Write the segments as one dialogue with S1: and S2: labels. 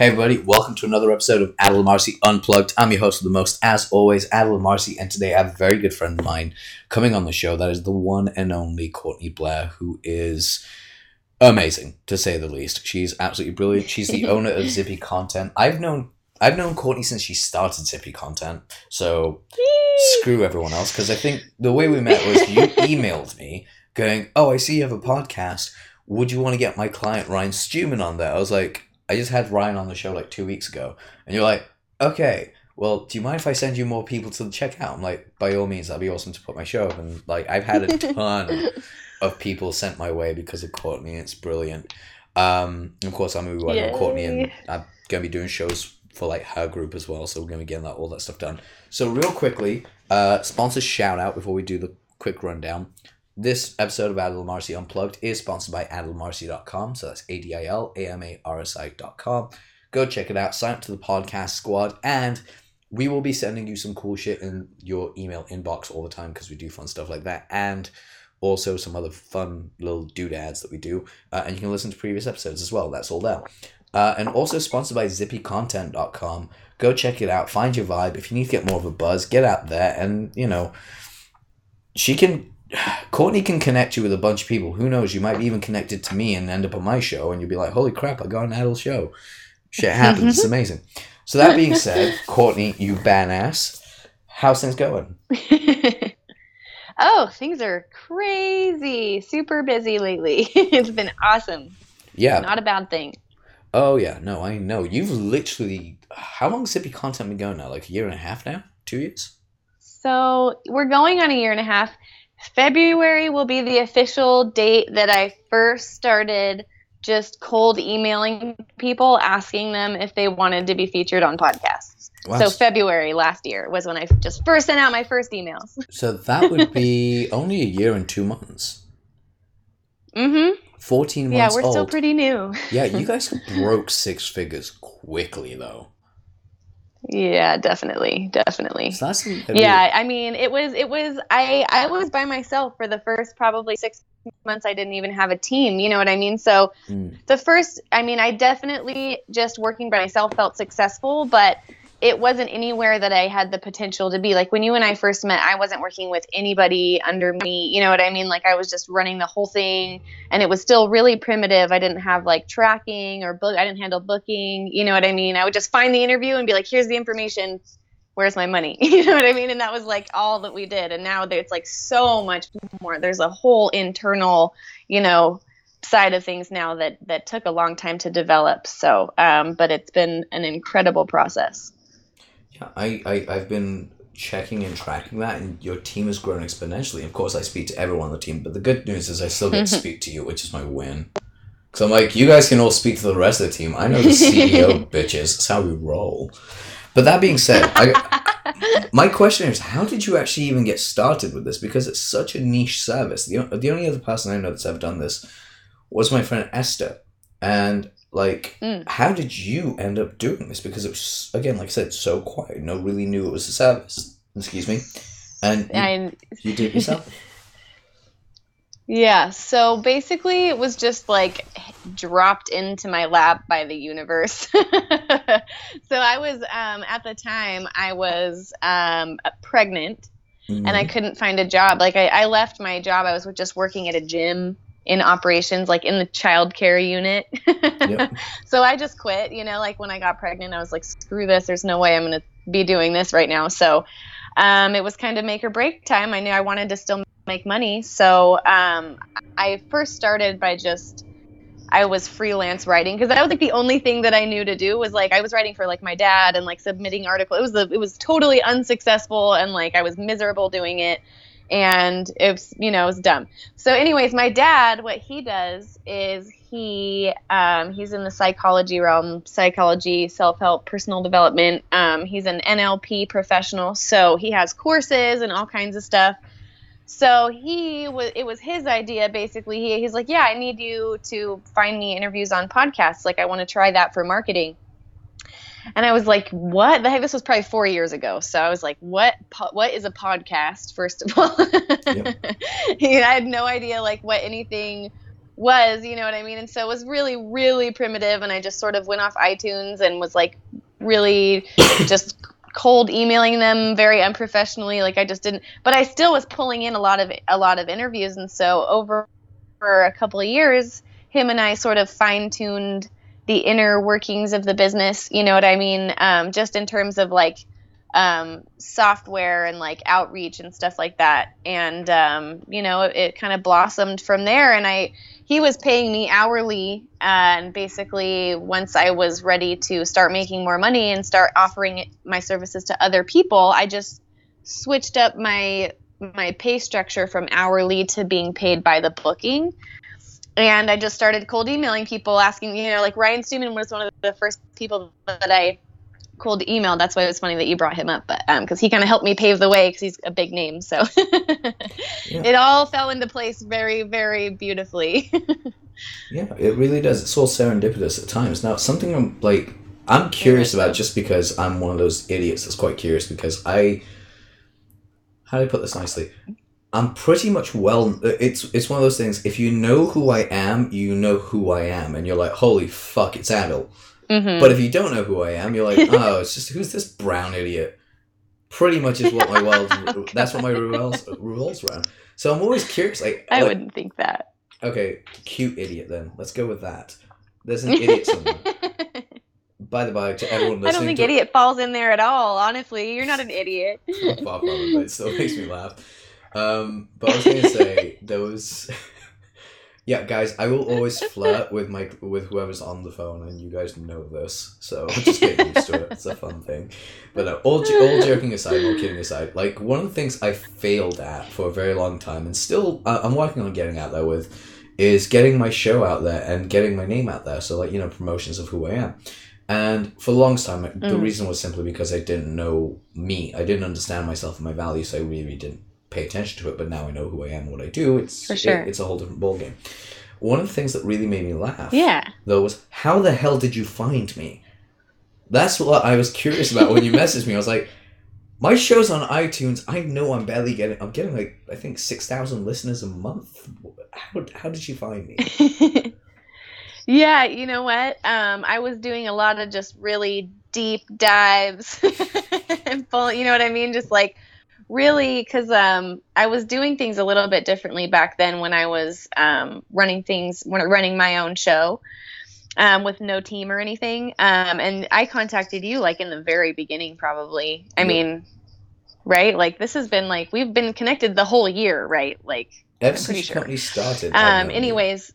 S1: Hey everybody, welcome to another episode of Adil Amarsi Unplugged. I'm your host of the most, as always, Adil Amarsi, and today I have a very good friend of mine coming on the show. That is the one and only Courtney Blair, who is amazing to say the least. She's absolutely brilliant. She's the owner of Zippy Content. I've known I've known Courtney since she started Zippy Content, so screw everyone else because I think the way we met was you emailed me going, "Oh, I see you have a podcast. Would you want to get my client Ryan Stewman on there?" I was like I just had Ryan on the show like two weeks ago, and you're like, okay, well, do you mind if I send you more people to check out? I'm like, by all means, that'd be awesome to put my show up. And like, I've had a ton of people sent my way because of Courtney. It's brilliant. Um, of course, I'm working with Courtney, and I'm gonna be doing shows for like her group as well. So we're gonna be getting that all that stuff done. So real quickly, uh, sponsor shout out before we do the quick rundown. This episode of Adil Amarsi Unplugged is sponsored by adilamarsi.com. So that's A D I L A M A R S I.com. Go check it out. Sign up to the podcast squad. And we will be sending you some cool shit in your email inbox all the time because we do fun stuff like that. And also some other fun little doodads that we do. Uh, and you can listen to previous episodes as well. That's all there. Uh, and also sponsored by zippycontent.com. Go check it out. Find your vibe. If you need to get more of a buzz, get out there. And, you know, she can Courtney can connect you with a bunch of people. Who knows? You might be even connected to me and end up on my show, and you'll be like, "Holy crap! I got an adult show." Shit happens. it's amazing. So that being said, Courtney, you badass. How's things going?
S2: oh, things are crazy. Super busy lately. it's been awesome.
S1: Yeah.
S2: Not a bad thing.
S1: Oh yeah, no, I know. You've literally how long has Zippy content been going now? Like a year and a half now? Two years?
S2: So we're going on a year and a half. February will be the official date that I first started just cold emailing people asking them if they wanted to be featured on podcasts. Wow. So February last year was when I just first sent out my first emails.
S1: so that would be only a year and two months.
S2: Mm-hmm.
S1: 14 months
S2: Yeah, we're
S1: old.
S2: still pretty new.
S1: yeah, you guys broke six figures quickly though.
S2: Yeah, definitely, definitely.
S1: So that's
S2: yeah, I mean, it was it was I I was by myself for the first probably six months. I didn't even have a team. You know what I mean? So mm. the first, I mean, I definitely just working by myself felt successful, but it wasn't anywhere that I had the potential to be. Like when you and I first met, I wasn't working with anybody under me. You know what I mean? Like I was just running the whole thing and it was still really primitive. I didn't have like tracking or book. I didn't handle booking. You know what I mean? I would just find the interview and be like, here's the information. Where's my money? You know what I mean? And that was like all that we did. And now there's like so much more. There's a whole internal, you know, side of things now that that took a long time to develop. So, um, but it's been an incredible process.
S1: I, I I've been checking and tracking that, and your team has grown exponentially. Of course, I speak to everyone on the team, but the good news is I still get to speak to you, which is my win. So I'm like, you guys can all speak to the rest of the team. I know the CEO bitches. That's how we roll. But that being said, I, my question is, how did you actually even get started with this? Because it's such a niche service. The, the only other person I know that's ever done this was my friend Esther. And like, mm. how did you end up doing this? Because it was, again, like I said, so quiet. No really knew it was a service. Excuse me. And you, you did yourself?
S2: Yeah, so basically it was just like dropped into my lap by the universe. so I was, um, at the time, I was um, pregnant mm-hmm. and I mm-hmm. couldn't find a job. Like, I, I left my job, I was just working at a gym in operations, like in the child care unit. yep. So I just quit, you know, like when I got pregnant, I was like, screw this. There's no way I'm going to be doing this right now. So um, it was kind of make or break time. I knew I wanted to still make money. So um, I first started by just, I was freelance writing because that was like the only thing that I knew to do was like I was writing for like my dad and like submitting articles. It was the, it was totally unsuccessful and like I was miserable doing it and it's you know it's dumb. So anyways my dad what he does is he um, he's in the psychology realm psychology self-help personal development. Um, he's an nlp professional so he has courses and all kinds of stuff. So he was it was his idea basically. He, he's like yeah i need you to find me interviews on podcasts. Like i want to try that for marketing and I was like, "What the heck?" This was probably four years ago, so I was like, "What? Po- what is a podcast?" First of all. I had no idea like what anything was, you know what I mean? And so it was really, really primitive. And I just sort of went off iTunes and was like really just cold emailing them very unprofessionally. Like I just didn't, but I still was pulling in a lot of a lot of interviews. And so over for a couple of years, him and I sort of fine tuned the inner workings of the business. You know what I mean? Um, just in terms of like um, software and like outreach and stuff like that. And um, you know, it, it kind of blossomed from there. And I, he was paying me hourly, and basically, once I was ready to start making more money and start offering my services to other people, I just switched up my my pay structure from hourly to being paid by the booking. And I just started cold emailing people asking, you know, like Ryan Stewman was one of the first people that I cold email. That's why it was funny that you brought him up, but because um, he kind of helped me pave the way because he's a big name. So yeah. it all fell into place very, very beautifully.
S1: yeah, it really does. It's all serendipitous at times. Now, something I'm like, I'm curious about just because I'm one of those idiots that's quite curious because I, how do I put this nicely? I'm pretty much well. It's it's one of those things. If you know who I am, you know who I am, and you're like, holy fuck, it's Adil. Mm-hmm. But if you don't know who I am, you're like, oh, it's just who's this brown idiot? Pretty much is what my world. that's what my revolves revolves around. So I'm always curious. Like
S2: I
S1: like,
S2: wouldn't think that.
S1: Okay, cute idiot. Then let's go with that. There's an idiot somewhere. By the by, to everyone listening, I
S2: don't think idiot falls in there at all. Honestly, you're not an idiot.
S1: It, it still makes me laugh. Um, but I was gonna say there was yeah, guys, I will always flirt with my with whoever's on the phone, and you guys know this, so just get used to it. It's a fun thing. But uh, all all joking aside, all kidding aside, like one of the things I failed at for a very long time, and still uh, I'm working on getting out there with, is getting my show out there and getting my name out there. So like you know promotions of who I am. And for the longest time, mm. the reason was simply because I didn't know me. I didn't understand myself and my values, so I really didn't pay attention to it, but now I know who I am and what I do. It's For sure. It, it's a whole different ballgame. One of the things that really made me laugh,
S2: yeah,
S1: though, was how the hell did you find me? That's what I was curious about when you messaged me. I was like, my show's on iTunes. I know I'm barely getting. I'm getting like I think six thousand listeners a month. How how did you find me?
S2: yeah, you know what? Um, I was doing a lot of just really deep dives and full. You know what I mean? Just like really because um, I was doing things a little bit differently back then when I was um, running things, when running my own show um, with no team or anything. Um, and I contacted you like in the very beginning, probably. I mean, right? Like this has been like we've been connected the whole year, right? Like
S1: ever since sure. company started.
S2: Um. Anyways.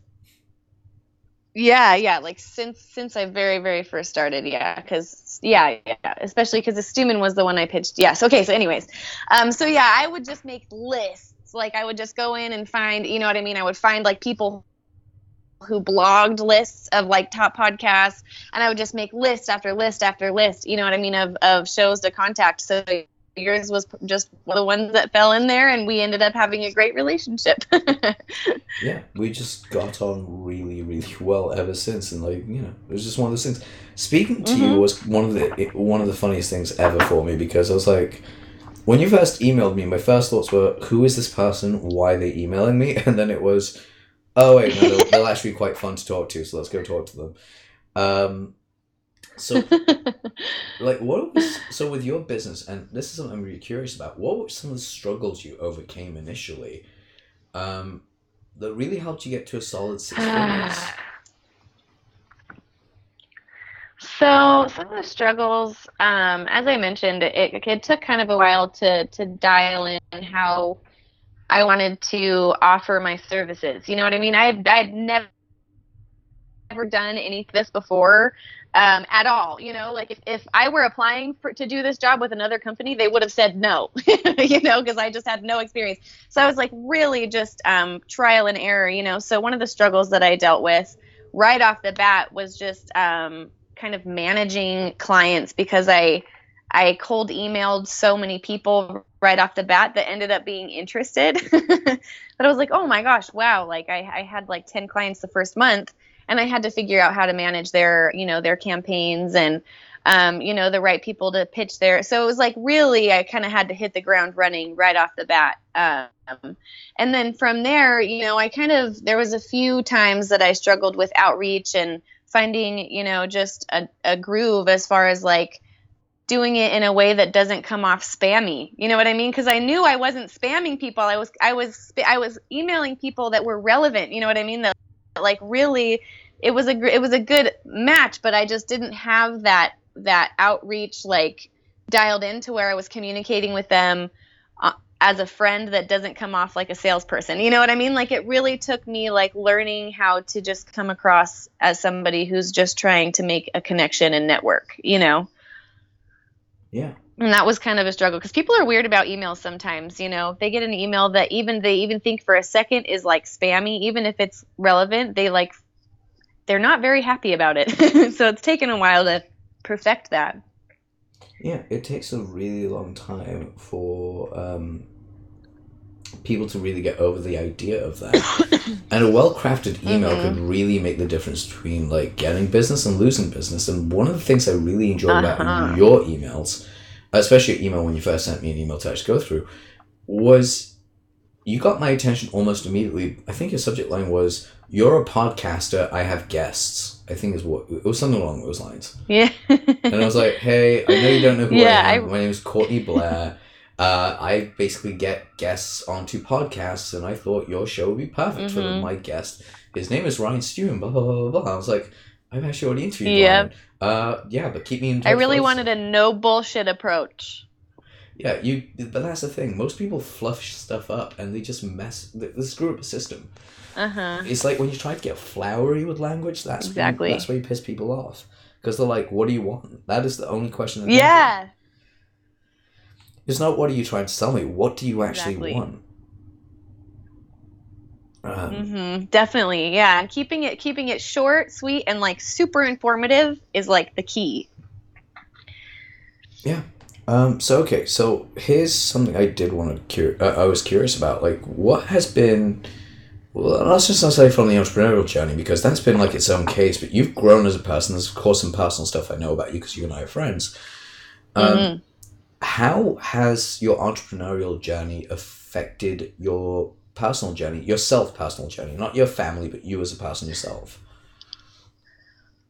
S2: Yeah, yeah, like since since I very very first started, yeah, because yeah, yeah, especially because the Stewman was the one I pitched. Yes. Okay. So, anyways, um, so yeah, I would just make lists. Like I would just go in and find, you know what I mean? I would find like people who blogged lists of like top podcasts, and I would just make list after list after list. You know what I mean? Of of shows to contact. So yours was just the ones that fell in there, and we ended up having a great relationship.
S1: yeah, we just got on really, really well ever since, and like you know, it was just one of those things. Speaking to mm-hmm. you was one of the one of the funniest things ever for me because I was like. When you first emailed me, my first thoughts were, "Who is this person? Why are they emailing me?" And then it was, "Oh wait, no, they're, they're actually be quite fun to talk to, so let's go talk to them." Um, so, like, what was so with your business? And this is something I'm really curious about. What were some of the struggles you overcame initially, um, that really helped you get to a solid six figures?
S2: So some of the struggles, um, as I mentioned, it, it took kind of a while to to dial in how I wanted to offer my services. You know what I mean? I had, I had never never done any of this before um, at all. You know, like if, if I were applying for to do this job with another company, they would have said no, you know, because I just had no experience. So I was like really just um, trial and error, you know. So one of the struggles that I dealt with right off the bat was just um, kind of managing clients because I I cold emailed so many people right off the bat that ended up being interested. but I was like, oh my gosh, wow! Like I, I had like ten clients the first month and I had to figure out how to manage their, you know, their campaigns and um, you know, the right people to pitch there. So it was like really, I kind of had to hit the ground running right off the bat. Um, and then from there, you know, I kind of, there was a few times that I struggled with outreach and finding, you know, just a, a groove as far as like, doing it in a way that doesn't come off spammy. You know what I mean? Because I knew I wasn't spamming people. I was I was I was emailing people that were relevant. You know what I mean? That like really, it was a it was a good match, but I just didn't have that that outreach like dialed in to where I was communicating with them uh, as a friend that doesn't come off like a salesperson. You know what I mean? Like it really took me like learning how to just come across as somebody who's just trying to make a connection and network, you know.
S1: Yeah.
S2: And that was kind of a struggle because people are weird about emails sometimes. You know, they get an email that even they even think for a second is like spammy, even if it's relevant. They like, they're not very happy about it. so it's taken a while to perfect that.
S1: Yeah, it takes a really long time for um, people to really get over the idea of that. and a well crafted email mm-hmm. could really make the difference between like getting business and losing business. And one of the things I really enjoy uh-huh. about your emails, especially your email when you first sent me an email to actually go through, was you got my attention almost immediately. I think your subject line was "You're a podcaster. I have guests." I think is what it was something along those lines.
S2: Yeah.
S1: and I was like, "Hey, I know you don't know who yeah, I am. I... My name is Courtney Blair. Uh, I basically get guests onto podcasts, and I thought your show would be perfect mm-hmm. for my guest. His name is Ryan Stewman, blah, blah, blah, blah. I was like, I've actually already interviewed yep. Uh, yeah, but keep me in touch.
S2: I really wanted a no bullshit approach.
S1: Yeah, you. But that's the thing. Most people fluff stuff up, and they just mess. They, they screw up a system.
S2: Uh-huh.
S1: It's like when you try to get flowery with language. That's
S2: exactly.
S1: When, that's where you piss people off because they're like, "What do you want?" That is the only question.
S2: Yeah.
S1: It's not what are you trying to tell me. What do you actually exactly. want?
S2: Um, mm-hmm. Definitely, yeah. And keeping it keeping it short, sweet, and like super informative is like the key.
S1: Yeah. Um, so okay, so here's something I did want to cur- uh, I was curious about. Like, what has been well, let's just not say from the entrepreneurial journey because that's been like its own case. But you've grown as a person. There's of course some personal stuff I know about you because you and I are friends. Um, mm-hmm how has your entrepreneurial journey affected your personal journey, yourself personal journey, not your family, but you as a person yourself?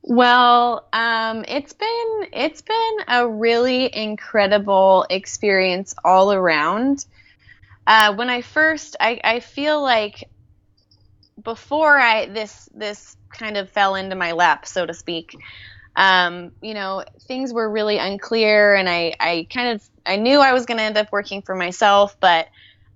S2: Well, um, it's been it's been a really incredible experience all around. Uh, when I first, I, I feel like before I this this kind of fell into my lap, so to speak um, you know, things were really unclear, and I, I kind of I knew I was going to end up working for myself, but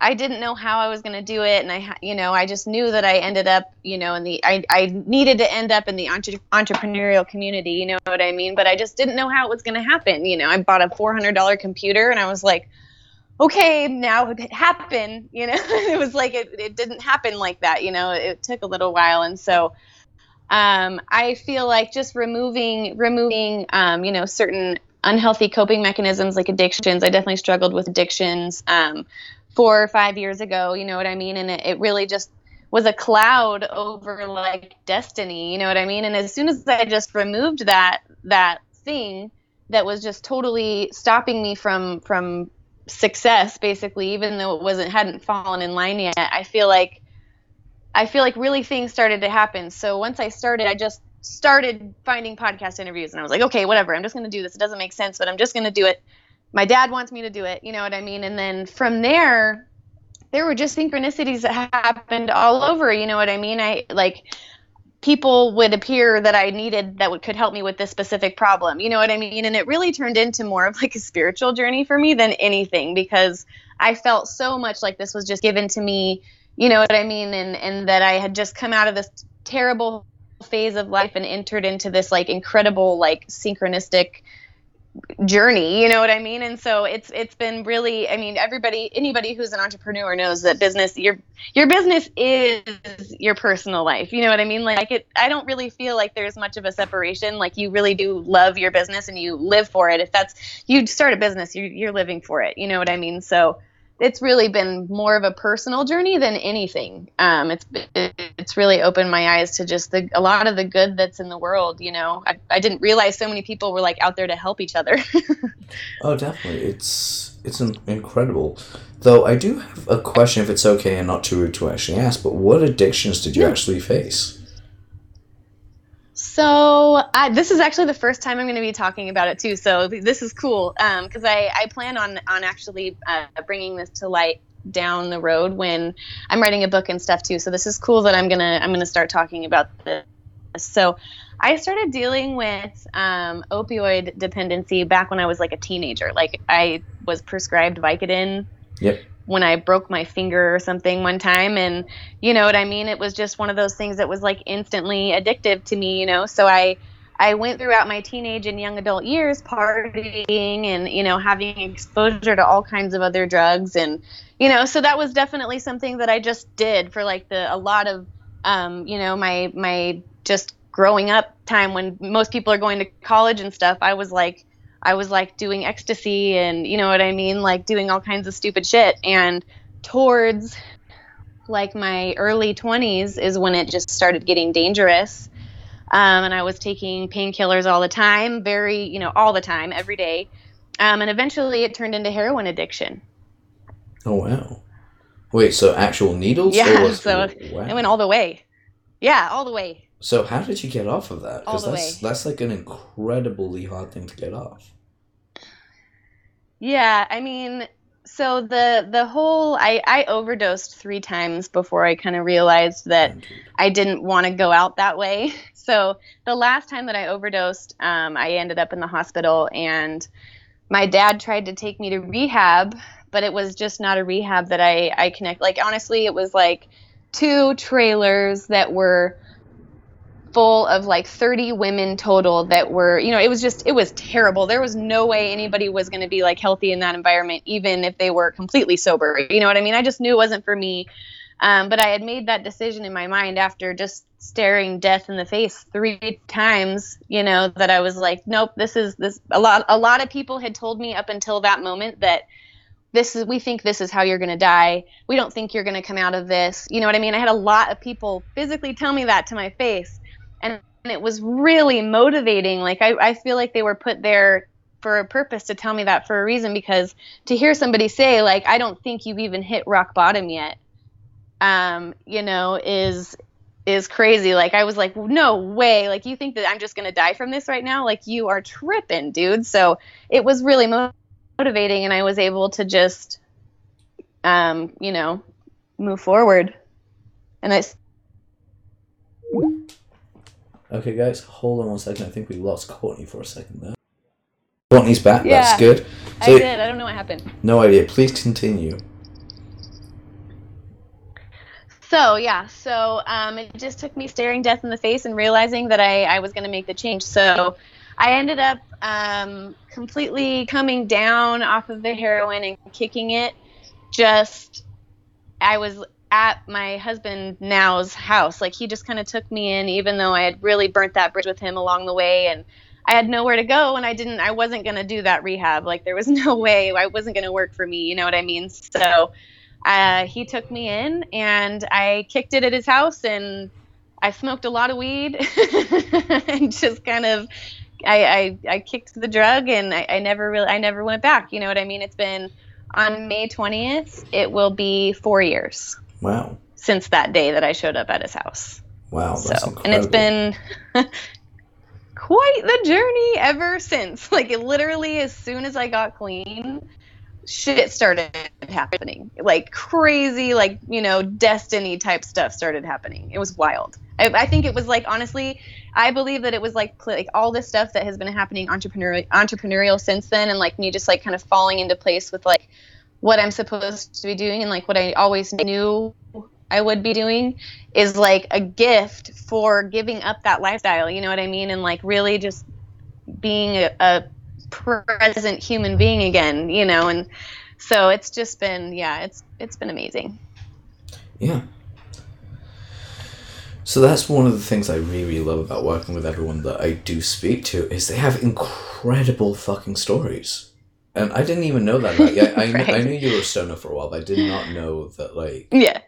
S2: I didn't know how I was going to do it, and I, you know, I just knew that I ended up, you know, in the I, I needed to end up in the entre- entrepreneurial community, you know what I mean? But I just didn't know how it was going to happen. You know, I bought a four hundred dollar computer, and I was like, okay, now it happened. You know, it was like it, it didn't happen like that. You know, it took a little while, and so um, I feel like just removing removing um, you know certain unhealthy coping mechanisms like addictions. I definitely struggled with addictions um, four or five years ago. You know what I mean? And it, it really just was a cloud over like destiny. You know what I mean? And as soon as I just removed that that thing that was just totally stopping me from from success basically even though it wasn't hadn't fallen in line yet i feel like I feel like really things started to happen. So once I started, I just started finding podcast interviews and I was like, okay, whatever. I'm just going to do this. It doesn't make sense, but I'm just going to do it. My dad wants me to do it. You know what I mean? And then from there, there were just synchronicities that happened all over. You know what I mean? I like people would appear that I needed that would could help me with this specific problem. You know what I mean? And it really turned into more of like a spiritual journey for me than anything because I felt so much like this was just given to me you know what I mean? And and that I had just come out of this terrible phase of life and entered into this like incredible like synchronistic journey you know what i mean? And so it's it's been really i mean everybody anybody who's an entrepreneur knows that business your your business is your personal life you know what i mean? Like it i don't really feel like there's much of a separation. Like you really do love your business and you live for it. If that's you start a business you're, you're living for it you know what i mean? So it's really been more of a personal journey than anything. Um, it's it's really opened my eyes to just the a lot of the good that's in the world. You know, I, I didn't realize so many people were like out there to help each other.
S1: oh, definitely, it's it's incredible. Though I do have a question, if it's okay and not too rude to actually ask, but what addictions did you yeah. actually face?
S2: So I, this is actually the first time I'm going to be talking about it too. So this is cool because um, I, I plan on on actually uh, bringing this to light down the road when I'm writing a book and stuff too. So this is cool that I'm gonna I'm gonna start talking about this. So I started dealing with um, opioid dependency back when I was like a teenager. Like I was prescribed Vicodin.
S1: Yep
S2: when I broke my finger or something one time. And you know what I mean? It was just one of those things that was like instantly addictive to me, you know? So I, I went throughout my teenage and young adult years partying and, you know, having exposure to all kinds of other drugs. And, you know, so that was definitely something that I just did for like the, a lot of, um, you know, my, my just growing up time when most people are going to college and stuff. I was like, I was like doing ecstasy and you know what I mean, like doing all kinds of stupid shit. And towards like my early 20s is when it just started getting dangerous. Um, and I was taking painkillers all the time, very, you know, all the time, every day. Um, and eventually it turned into heroin addiction.
S1: Oh, wow. Wait, so actual needles?
S2: Yeah, so wow. it went all the way. Yeah, all the way.
S1: So how did you get off of that? Because that's way. that's like an incredibly hard thing to get off.
S2: Yeah, I mean, so the the whole I I overdosed three times before I kind of realized that I didn't want to go out that way. So the last time that I overdosed, um, I ended up in the hospital, and my dad tried to take me to rehab, but it was just not a rehab that I I connect. Like honestly, it was like two trailers that were full of like 30 women total that were, you know, it was just, it was terrible. There was no way anybody was going to be like healthy in that environment, even if they were completely sober. You know what I mean? I just knew it wasn't for me. Um, but I had made that decision in my mind after just staring death in the face three times, you know, that I was like, nope, this is this. A lot, a lot of people had told me up until that moment that this is, we think this is how you're going to die. We don't think you're going to come out of this. You know what I mean? I had a lot of people physically tell me that to my face and it was really motivating. Like I, I feel like they were put there for a purpose to tell me that for a reason because to hear somebody say like I don't think you've even hit rock bottom yet, um, you know, is is crazy. Like I was like, no way. Like you think that I'm just gonna die from this right now? Like you are tripping, dude. So it was really motivating, and I was able to just, um, you know, move forward. And I
S1: Okay, guys, hold on one second. I think we lost Courtney for a second there. Courtney's back. Yeah, That's good.
S2: So, I did. I don't know what happened.
S1: No idea. Please continue.
S2: So yeah, so um, it just took me staring death in the face and realizing that I, I was going to make the change. So I ended up um, completely coming down off of the heroin and kicking it. Just I was at my husband now's house. Like he just kind of took me in, even though I had really burnt that bridge with him along the way, and I had nowhere to go, and I didn't, I wasn't gonna do that rehab. Like there was no way, I wasn't gonna work for me. You know what I mean? So uh, he took me in, and I kicked it at his house, and I smoked a lot of weed, and just kind of. I, I, I kicked the drug and I, I never really I never went back. You know what I mean? It's been on May 20th, it will be four years.
S1: Wow.
S2: Since that day that I showed up at his house.
S1: Wow.
S2: so, incredible. and it's been quite the journey ever since. Like, it literally, as soon as I got clean, shit started happening. Like, crazy, like, you know, destiny type stuff started happening. It was wild. I, I think it was like, honestly, I believe that it was like like all this stuff that has been happening entrepreneurial entrepreneurial since then, and like me just like kind of falling into place with like what I'm supposed to be doing and like what I always knew I would be doing is like a gift for giving up that lifestyle. You know what I mean? And like really just being a, a present human being again. You know, and so it's just been yeah, it's it's been amazing.
S1: Yeah. So that's one of the things I really, really love about working with everyone that I do speak to is they have incredible fucking stories And I didn't even know that about you. I, I,
S2: Right.
S1: I knew you were a stoner for a while, but I did not know that like
S2: Yeah.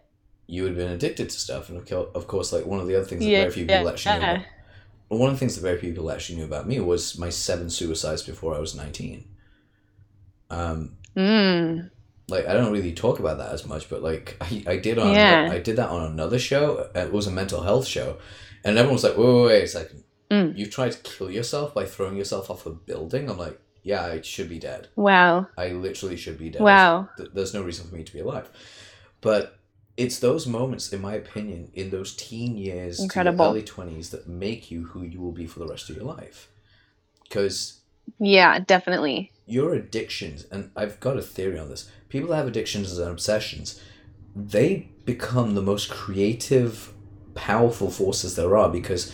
S1: you had been addicted to stuff. And of course, like one of the other things that
S2: Yeah.
S1: very few people actually knew about. One of the things that very few people actually knew about me was my seven suicides before I was nineteen. Um,
S2: Mm.
S1: like I don't really talk about that as much, but like I, I did on
S2: Yeah.
S1: I did that on another show. It was a mental health show, and everyone was like, "Wait, wait, wait a second.
S2: Mm.
S1: You tried to kill yourself by throwing yourself off a building?" I'm like, "Yeah, I should be dead.
S2: Wow.
S1: I literally should be dead.
S2: Wow.
S1: There's no reason for me to be alive." But it's those moments, in my opinion, in those teen years,
S2: Incredible.
S1: early twenties, that make you who you will be for the rest of your life. Because
S2: Yeah, definitely.
S1: your addictions, and I've got a theory on this. People that have addictions and obsessions, they become the most creative, powerful forces there are because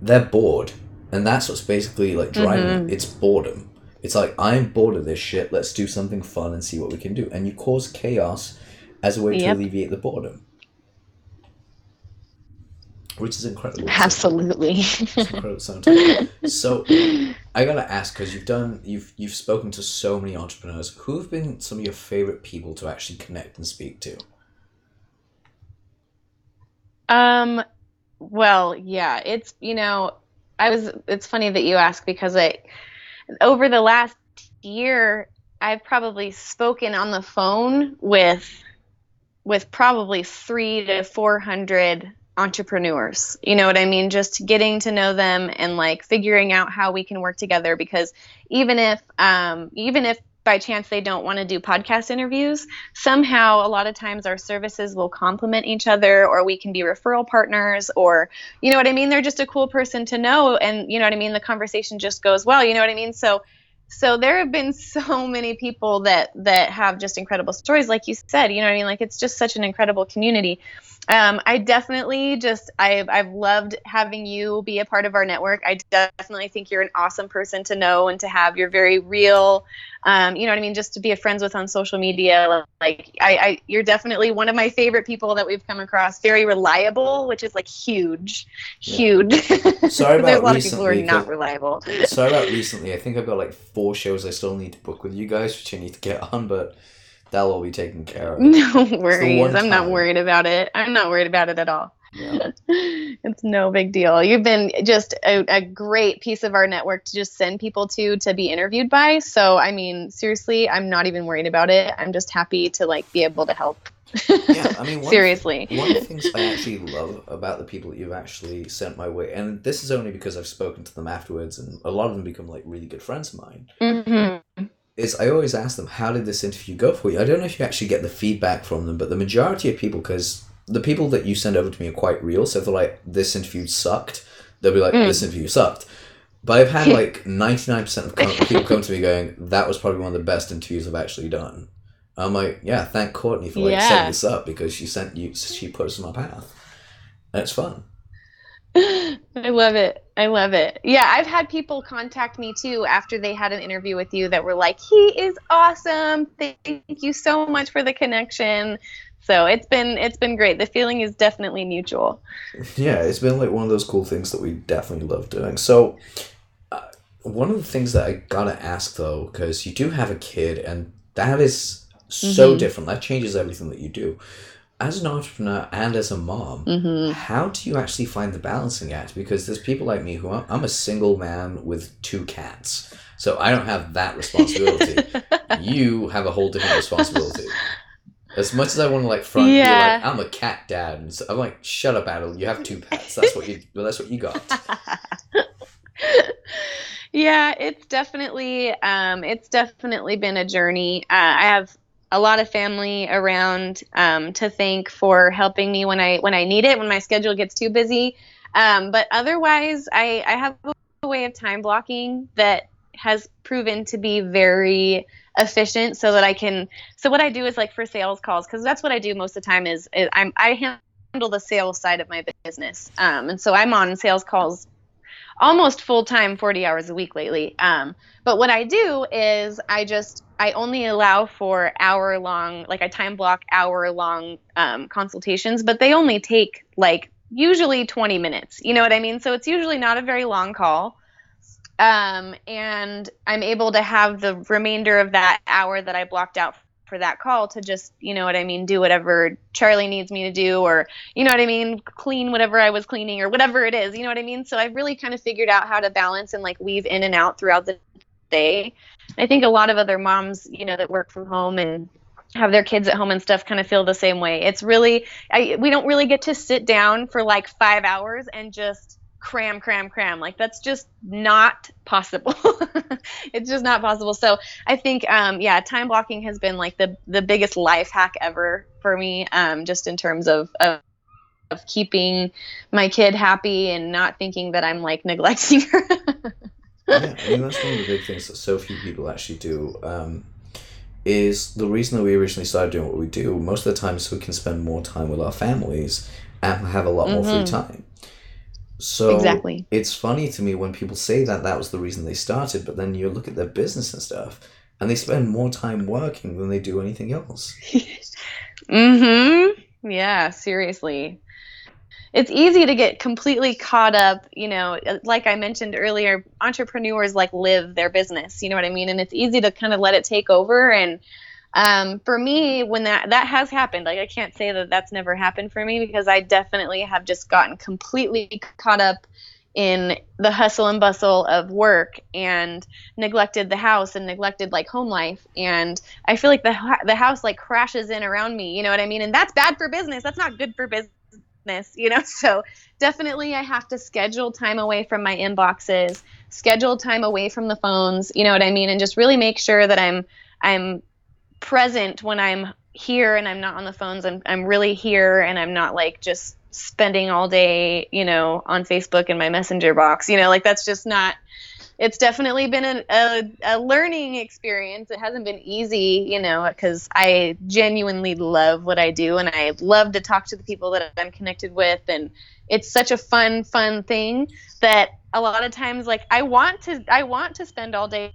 S1: they're bored, and that's what's basically like driving
S2: Mhm.
S1: it. It's boredom. It's like I'm bored of this shit. Let's do something fun and see what we can do. And you cause chaos as a way
S2: Yep.
S1: to alleviate the boredom, which is incredible.
S2: Absolutely.
S1: It's incredible at the same time. So I gotta ask because you've done you've you've spoken to so many entrepreneurs. Who have been some of your favorite people to actually connect and speak to?
S2: Um, well, yeah, it's, you know, I was, it's funny that you ask because I, over the last year, I've probably spoken on the phone with, with probably three to 400 entrepreneurs. You know what I mean? Just getting to know them and like figuring out how we can work together because even if, um, even if by chance they don't want to do podcast interviews, somehow a lot of times our services will complement each other or we can be referral partners or you know what i mean? They're just a cool person to know and you know what i mean? The conversation just goes well you know what i mean? So so there have been so many people that that have just incredible stories like you said you know what i mean? Like it's just such an incredible community um, I definitely just I've I've loved having you be a part of our network. I definitely think you're an awesome person to know and to have. You're very real. Um, you know what I mean? Just to be a friends with on social media. Like I, I, you're definitely one of my favorite people that we've come across. Very reliable, which is like huge,
S1: Yeah.
S2: huge.
S1: Sorry about
S2: There's a lot of people who are
S1: recently,
S2: not reliable.
S1: Sorry about recently. I think I've got like four shows I still need to book with you guys, which I need to get on, but that'll be taken care of.
S2: No worries. I'm not worried about it. I'm not worried about it at all.
S1: Yeah.
S2: it's no big deal. You've been just a, a great piece of our network to just send people to to be interviewed by. So I mean, seriously, I'm not even worried about it. I'm just happy to like be able to help.
S1: Yeah, I mean, one-
S2: seriously.
S1: One of the things I actually love about the people that you've actually sent my way, and this is only because I've spoken to them afterwards, and a lot of them become like really good friends of mine.
S2: hmm
S1: is I always ask them, how did this interview go for you? I don't know if you actually get the feedback from them, but the majority of people, because the people that you send over to me are quite real, so if they're like, this interview sucked, they'll be like,
S2: Mm.
S1: this interview sucked. But I've had like 99% of people come to me going, that was probably one of the best interviews I've actually done. I'm like, yeah, thank Courtney for like
S2: Yeah.
S1: setting this up because she sent you, she put us on my path. And it's fun.
S2: I love it. I love it. Yeah, I've had people contact me too after they had an interview with you that were like, "He is awesome. Thank you so much for the connection." So it's been it's been great. The feeling is definitely mutual.
S1: Yeah, it's been like one of those cool things that we definitely love doing. So, uh, one of the things that I gotta ask though, because you do have a kid, and that is so
S2: Mhm.
S1: different. That changes everything that you do. As an entrepreneur and as a mom,
S2: Mm-hmm.
S1: how do you actually find the balancing act? Because there's people like me who I'm, I'm a single man with two cats, so I don't have that responsibility. you have a whole different responsibility. As much as I want to like front,
S2: Yeah.
S1: like I'm a cat dad, and so I'm like, shut up, Adil. You have two pets. That's what you. Well, that's what you got.
S2: yeah, it's definitely um, it's definitely been a journey. Uh, I have a lot of family around um, to thank for helping me when I when I need it when my schedule gets too busy. Um, but otherwise, I, I have a way of time blocking that has proven to be very efficient so that I can so what I do is like for sales calls because that's what I do most of the time is, is I'm I handle the sales side of my business um, and so I'm on sales calls almost full time 40 hours a week lately um, but what I do is I just I only allow for hour long like I time block hour long um, consultations but they only take like usually 20 minutes you know what I mean so it's usually not a very long call um, and I'm able to have the remainder of that hour that I blocked out for that call to just, you know what I mean, do whatever Charlie needs me to do, or you know what I mean, clean whatever I was cleaning, or whatever it is, you know what I mean. So I've really kind of figured out how to balance and like weave in and out throughout the I think a lot of other moms, you know, that work from home and have their kids at home and stuff kind of feel the same way. It's really I, we don't really get to sit down for like 5 hours and just cram cram cram. Like that's just not possible. It's just not possible. So i think um yeah time blocking has been like the the biggest life hack ever for me um just in terms of, of of keeping my kid happy and not thinking that i'm like neglecting her
S1: yeah i mean that's one of the big things that so few people actually do um is the reason that we originally started doing what we do most of the time so we can spend more time with our families and have a lot more
S2: Mm-hmm.
S1: free time. So
S2: Exactly.
S1: it's funny to me when people say that that was the reason they started, but then you look at their business and stuff, and they spend more time working than they do anything else.
S2: Mm-hmm. Yeah, seriously. It's easy to get completely caught up, you know, like I mentioned earlier, entrepreneurs like live their business, you know what I mean? And it's easy to kind of let it take over and um, for me, when that that has happened, like I can't say that that's never happened for me because I definitely have just gotten completely caught up in the hustle and bustle of work and neglected the house and neglected like home life and I feel like the the house like crashes in around me, you know what I mean? And that's bad for business. That's not good for business, you know? So definitely I have to schedule time away from my inboxes, schedule time away from the phones, you know what I mean? And just really make sure that I'm I'm present when I'm here and I'm not on the phones. I'm I'm really here and I'm not like just spending all day, you know, on Facebook and my messenger box. You know, like that's just not it's definitely been a, a, learning experience. It hasn't been easy, you know, because I genuinely love what I do and I love to talk to the people that I'm connected with. And it's such a fun, fun thing that a lot of times, like, I want to, I want to spend all day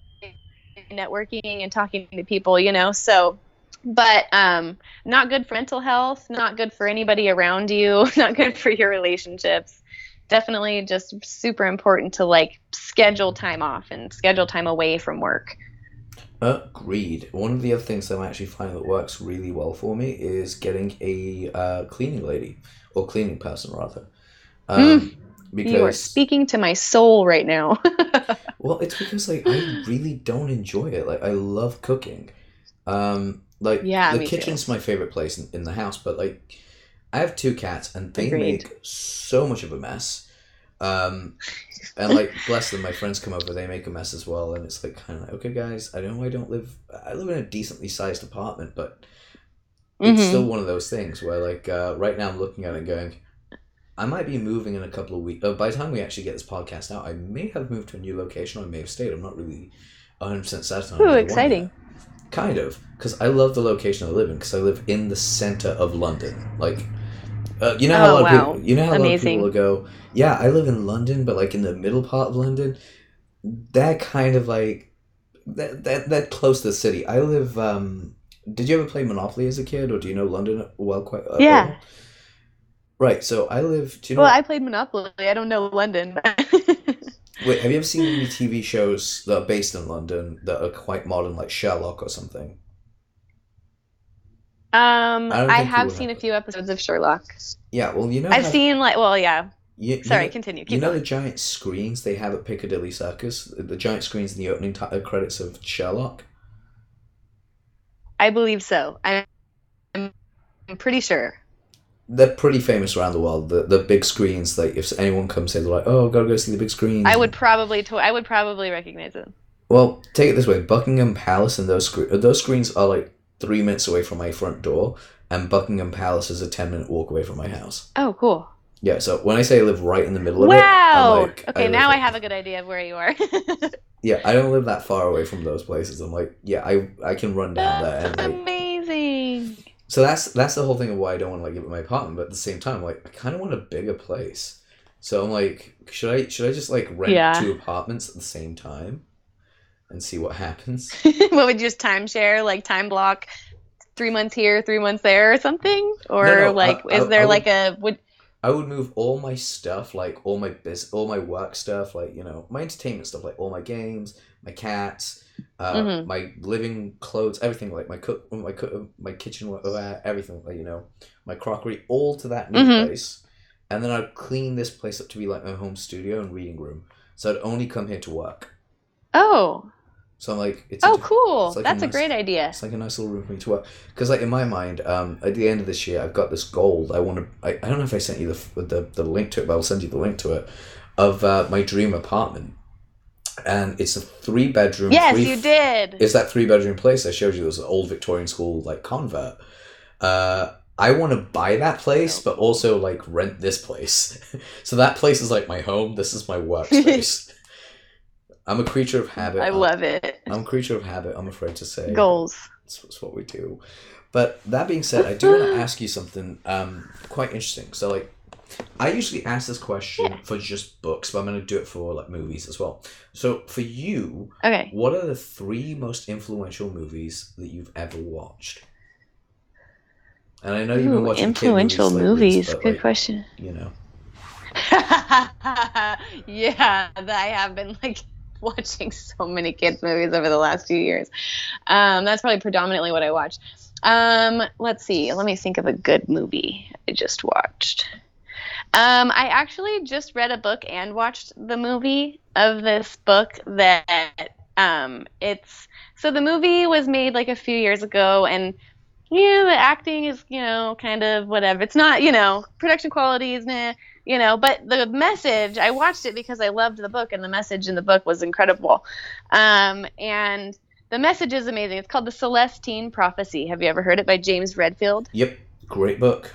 S2: networking and talking to people, you know, so but um not good for mental health not good for anybody around you not good for your relationships definitely just super important to like schedule time off and schedule time away from work
S1: Agreed. One of the other things that I actually find that works really well for me is getting a uh, cleaning lady or cleaning person rather. Um, because
S2: you are speaking to my soul right now
S1: Well, it's because like I really don't enjoy it. Like I love cooking. Um, like
S2: Yeah,
S1: the
S2: me too.
S1: kitchen's my favorite place in, in the house, but like I have two cats and they
S2: Agreed.
S1: make so much of a mess. Um, and like bless them, my friends come over, they make a mess as well, and it's like kind of like okay, guys, I know I don't live. I live in a decently sized apartment, but it's
S2: Mhm.
S1: still one of those things where like uh, right now I'm looking at it going. I might be moving in a couple of weeks. Uh, by the time we actually get this podcast out, I may have moved to a new location. or I may have stayed. I'm not really 100% certain. on
S2: Ooh, exciting.
S1: Kind of, because I love the location I live in. Because I live in the center of London. Like, uh, you know how
S2: Oh,
S1: a lot of
S2: wow.
S1: people, you know how a lot of people will go, yeah, I live in London, but like in the middle part of London. That kind of like that that that close to the city. I live. um Did you ever play Monopoly as a kid, or do you know London well? Quite uh,
S2: Yeah.
S1: well? Right. So I live. Do you know?
S2: well i played monopoly i don't know london
S1: Wait, have you ever seen any TV shows that are based in London that are quite modern, like Sherlock or something?
S2: Um
S1: I
S2: i, have seen a few episodes of sherlock.
S1: Yeah, well, you know,
S2: i've
S1: how-
S2: seen like well yeah.
S1: You, you
S2: sorry
S1: know,
S2: continue
S1: you know
S2: going.
S1: the giant screens they have at Piccadilly Circus, the giant screens in the opening ti- uh, credits of Sherlock.
S2: i believe so. I'm, I'm pretty sure.
S1: They're pretty famous around the world. The the big screens, like if anyone comes here, they're like, "Oh, gotta go see the big screens."
S2: i would probably to- i would probably recognize it
S1: Well, take it this way: Buckingham Palace and those scre- those screens are like three minutes away from my front door, and Buckingham Palace is a ten minute walk away from my house.
S2: oh cool
S1: Yeah, so when I say I live right in the middle of it,
S2: wow
S1: like,
S2: okay
S1: live
S2: now i have a good idea of where you are
S1: Yeah, I don't live that far away from those places. I'm like, yeah, I I can run down there and like.
S2: amazing
S1: So that's that's the whole thing of why I don't want to like give up my apartment. But at the same time, like I kind of want a bigger place. So I'm like, should I should I just like rent
S2: Yeah.
S1: two apartments at the same time, and see what happens?
S2: what would you just timeshare like time block three months here three months there or something or
S1: No, no,
S2: like
S1: I-
S2: is
S1: I-
S2: there
S1: I
S2: like a would
S1: I would move all my stuff, like all my biz, all my work stuff, like you know, my entertainment stuff, like all my games, my cats, uh,
S2: Mhm.
S1: my living clothes, everything, like my cook, my cook, my kitchenware, everything, like you know, my crockery, all to that new
S2: Mhm.
S1: place, and then I'd clean this place up to be like my home studio and reading room. So I'd only come here to work.
S2: Oh,
S1: So I'm like, it's
S2: oh,
S1: diff-
S2: cool.
S1: it's like
S2: That's a
S1: nice-
S2: great idea.
S1: It's like a nice little room for me to work. Because like in my mind, um, at the end of this year, I've got this goal. I want to. I, I don't know if I sent you the, the the link to it, but I'll send you the link to it of uh, my dream apartment. And it's a three bedroom.
S2: Yes,
S1: three
S2: you did.
S1: It's that three bedroom place I showed you. It was an old Victorian school like convert. Uh, I want to buy that place, but also like rent this place. so that place is like my home. This is my workspace. I'm a creature of habit.
S2: I
S1: I'm-
S2: love it.
S1: I'm a creature of habit. I'm afraid to say.
S2: Goals.
S1: That's, that's what we do. But that being said, I do want to ask you something um, quite interesting. So, like, I usually ask this question
S2: Yeah.
S1: for just books, but I'm going to do it for like movies as well. So, for you,
S2: Okay.
S1: what are the three most influential movies that you've ever watched? And I know you've been watching
S2: influential movies.
S1: but,
S2: Good
S1: like,
S2: question.
S1: You know,
S2: yeah, that I have been like watching so many kids movies over the last few years. Um, that's probably predominantly what I watch. Um, let's see. Let me think of a good movie I just watched. Um, I actually just read a book and watched the movie of this book that um, it's so the movie was made like a few years ago and yeah, the acting is, you know, kind of whatever. It's not, you know, production quality is nah, you know, but the message, I watched it because I loved the book and the message in the book was incredible. Um, and the message is amazing. It's called The Celestine Prophecy. Have you ever heard it by James Redfield?
S1: yep, great book.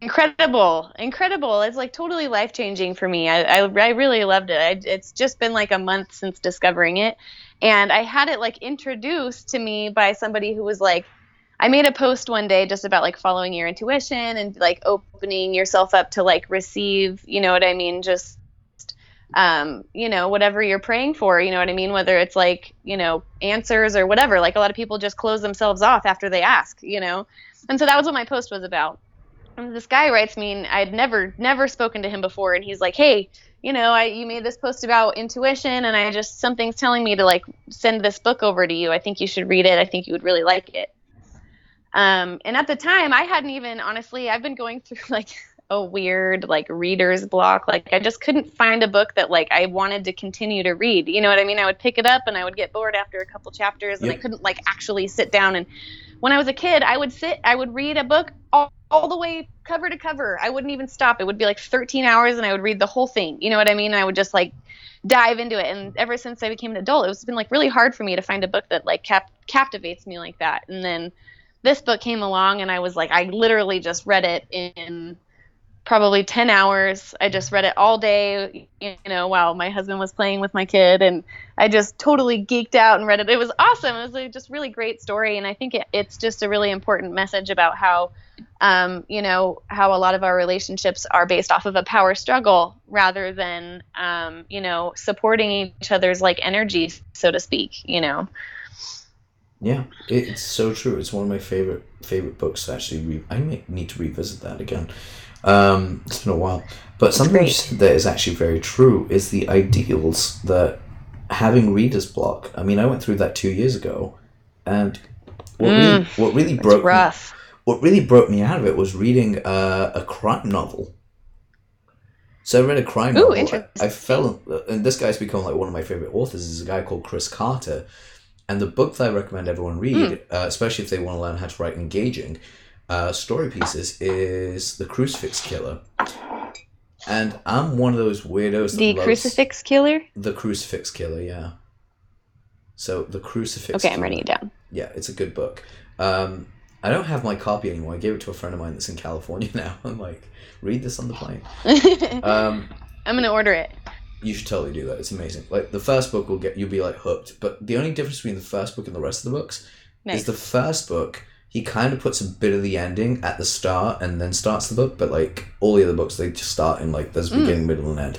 S2: incredible incredible it's like totally life changing for me I, I i really loved it I, it's just been like a month since discovering it and i had it like introduced to me by somebody who was like i made a post one day just about like following your intuition and like opening yourself up to like receive you know what i mean just um, you know, whatever you're praying for, you know what I mean? Whether it's like, you know, answers or whatever. Like a lot of people just close themselves off after they ask, you know? And so that was what my post was about. And this guy writes me, and I'd never, never spoken to him before. And he's like, hey, you know, I, you made this post about intuition, and I just, something's telling me to like send this book over to you. I think you should read it. I think you would really like it. Um, and at the time, I hadn't even, honestly, I've been going through like a weird like reader's block. Like I just couldn't find a book that like I wanted to continue to read. You know what I mean? I would pick it up and I would get bored after a couple chapters and I couldn't like actually sit down and when I was a kid, I would sit, I would read a book all, all the way cover to cover. I wouldn't even stop. It would be like 13 hours and I would read the whole thing. You know what I mean? I would just like dive into it. And ever since I became an adult, it's been like really hard for me to find a book that like cap- captivates me like that. And then this book came along and I was like, I literally just read it in probably 10 hours. I just read it all day, you know, while my husband was playing with my kid. And I just totally geeked out and read it. It was awesome. It was a just really great story. And I think it, it's just a really important message about how, um, you know, how a lot of our relationships are based off of a power struggle rather than, um, you know, supporting each other's like energy, so to speak, you know.
S1: Yeah, it's so true. It's one of my favorite favorite books. To actually, re- I may need to revisit that again. Um, it's been a while, but something you said that is actually very true. Is the ideals that having reader's block. I mean, I went through that two years ago, and what really, what really broke me, what really broke me out of it was reading uh, a crime novel. So I read a crime
S2: Ooh,
S1: novel. I,
S2: interesting.
S1: I fell, and this guy's become like one of my favorite authors. Is a guy called Chris Carter, and the book that I recommend everyone read, uh, especially if they want to learn how to write engaging uh, story pieces, is The Crucifix Killer. And I'm one of those weirdos that
S2: The crucifix killer?
S1: The Crucifix Killer. Yeah. So the Crucifix.
S2: Okay, I'm writing it down.
S1: Yeah, it's a good book. Um, I don't have my copy anymore. I gave it to a friend of mine that's in California now. I'm like, read this on the plane. Um,
S2: I'm gonna order it.
S1: You should totally do that. It's amazing. Like the first book will get you'll be like hooked. But the only difference between the first book and the rest of the books
S2: Nice.
S1: is the first book. He kind of puts a bit of the ending at the start and then starts the book. But like all the other books, they just start in like there's a
S2: Mm.
S1: beginning, middle, and end.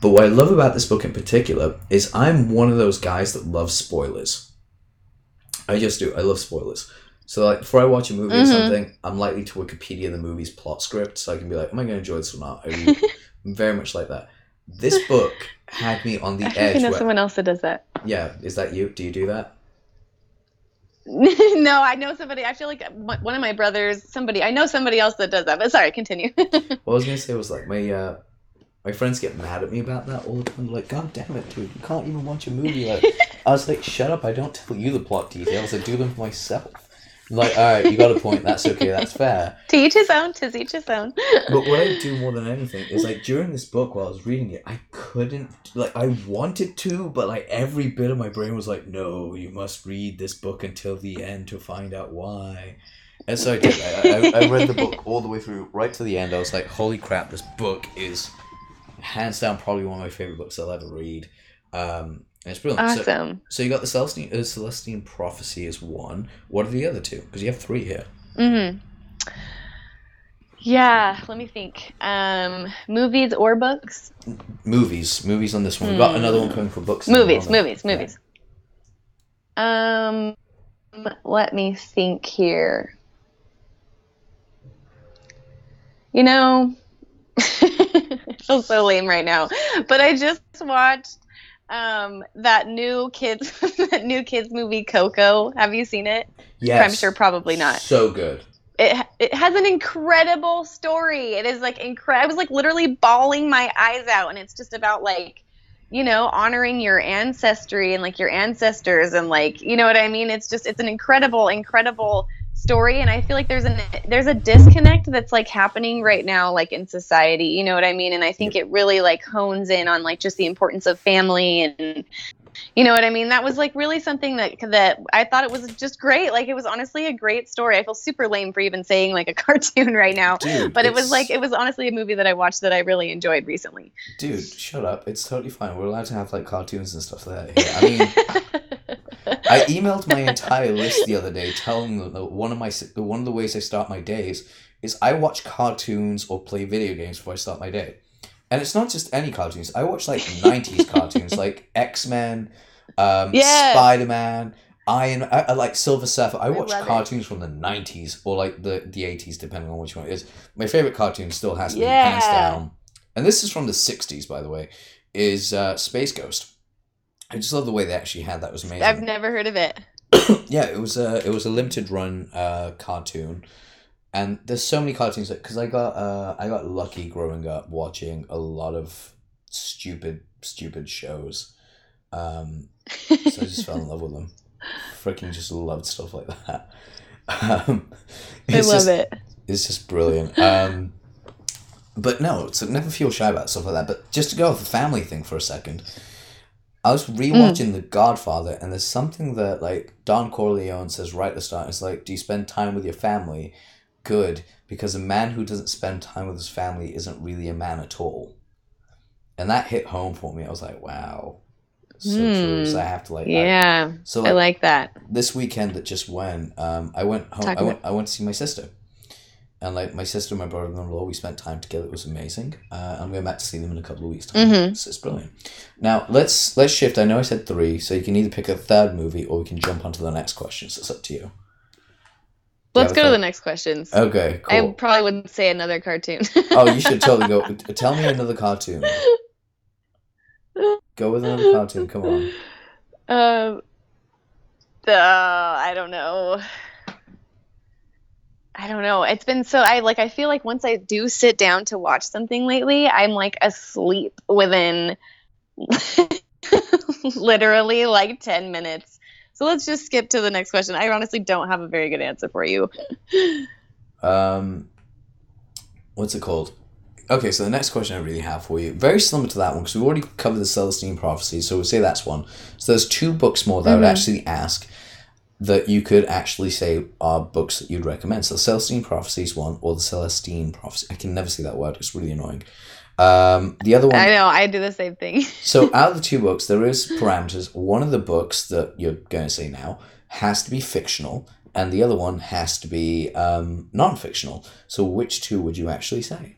S1: But what I love about this book in particular is I'm one of those guys that loves spoilers. I just do. I love spoilers. So like before I watch a movie or
S2: Mhm.
S1: something, I'm likely to Wikipedia the movie's plot script so I can be like, am I going to enjoy this or not? I'm very much like that. This book had me on the
S2: I think I know
S1: Where,
S2: someone else that does that.
S1: yeah, is that you? Do you do that?
S2: no, I know somebody. I feel like one of my brothers, somebody. I know somebody else that does that. But sorry, continue.
S1: What I was gonna say was like my uh, my friends get mad at me about that all the time. They're like, God damn it, dude, you can't even watch a movie. Like, I was like, shut up! I don't tell you the plot details. I do them for myself. Like, all right, you got a point. That's okay. That's fair.
S2: to each his own. To each his own.
S1: But what I do more than anything is like during this book while I was reading it, I couldn't like I wanted to, but like every bit of my brain was like, no, you must read this book until the end to find out why. And so I did. I, I, I read the book all the way through, right to the end. I was like, holy crap, this book is hands down probably one of my favorite books I'll ever read. Um, and it's brilliant.
S2: Awesome.
S1: so you got the Celestine, uh, Celestine Prophecy as one. What are the other two? Because you have three here.
S2: hmm Yeah. Let me think. Um, movies or books?
S1: Movies, movies on this one. We've got another one coming for books.
S2: Movies. Movies. Movies. Um, let me think here. You know, I feel so lame right now, but I just watched um that new kids that new kids movie Coco. Have you seen it?
S1: Yes.
S2: I'm sure probably not.
S1: So good.
S2: It it has an incredible story. It is like incredible. I was like literally bawling my eyes out, and it's just about like you know honoring your ancestry and like your ancestors and like you know what I mean. It's just it's an incredible incredible story, and I feel like there's an there's a disconnect that's like happening right now like in society. You know what I mean? And I think it really like hones in on like just the importance of family and you know what I mean? That was like really something that that I thought it was just great. Like it was honestly a great story. I feel super lame for even saying like a cartoon right now,
S1: Dude,
S2: but it was like it was honestly a movie that I watched that I really enjoyed recently.
S1: Dude, shut up. It's totally fine. We're allowed to have like cartoons and stuff like that. I mean, I emailed my entire list the other day telling them that one of my one of the ways I start my days is I watch cartoons or play video games before I start my day. And it's not just any cartoons. I watch like 90s cartoons like X-Men, um,
S2: Yeah.
S1: Spider-Man, Iron I, I like Silver Surfer. I watch
S2: it.
S1: cartoons from the 90s or like the the 80s depending on which one it is. My favorite cartoon still has to be
S2: Yeah.
S1: hands down. And this is from the 60s by the way. Is uh, Space Ghost. I just love the way they actually had that. Was amazing
S2: I've never heard of it.
S1: yeah, it was a it was a limited run uh, cartoon, and there's so many cartoons because I got uh, I got lucky growing up watching a lot of stupid stupid shows, um, so I just fell in love with them. Freaking just loved stuff like that. Um,
S2: I love
S1: just,
S2: it.
S1: It's just brilliant. Um, but no, so never feel shy about stuff like that. But just to go off the family thing for a second, I was rewatching The Godfather, and there's something that like Don Corleone says right at the start. It's like, "Do you spend time with your family?" Good, because a man who doesn't spend time with his family isn't really a man at all. And that hit home for me. I was like, "Wow, so true." So I have to like, I-
S2: Yeah,
S1: so
S2: I
S1: like,
S2: like that.
S1: this weekend that just went, um, I went home. I went. I went to see my sister, and like my sister and my brother-in-law, we spent time together. It was amazing. Uh, I'm going back to see them in a couple of weeks' time.
S2: Mhm.
S1: So it's brilliant. Now let's let's shift. I know I said three, so you can either pick a third movie or we can jump onto the next question. So it's up to you.
S2: Let's go to the next questions.
S1: Okay,
S2: I probably wouldn't say another cartoon.
S1: oh, you should totally go. Tell me another cartoon. Go with another cartoon. Come on.
S2: Um, uh, I don't know. I don't know. It's been so I like I feel like once I do sit down to watch something lately, I'm like asleep within literally like 10 minutes. So let's just skip to the next question. I honestly don't have a very good answer for you.
S1: Um, what's it called? Okay, so the next question I really have for you, very similar to that one, because we've already covered the Celestine prophecy, so we'll say that's one. So there's two books more that I would
S2: Mhm.
S1: actually ask that you could actually say are books that you'd recommend. So Celestine Prophecies one, or the Celestine prophecy. I can never say that word; it's really annoying. Um, the other one.
S2: I know, I do the same thing.
S1: So out of the two books, there is parameters. One of the books that you're going to say now has to be fictional, and the other one has to be um, non-fictional. So which two would you actually say?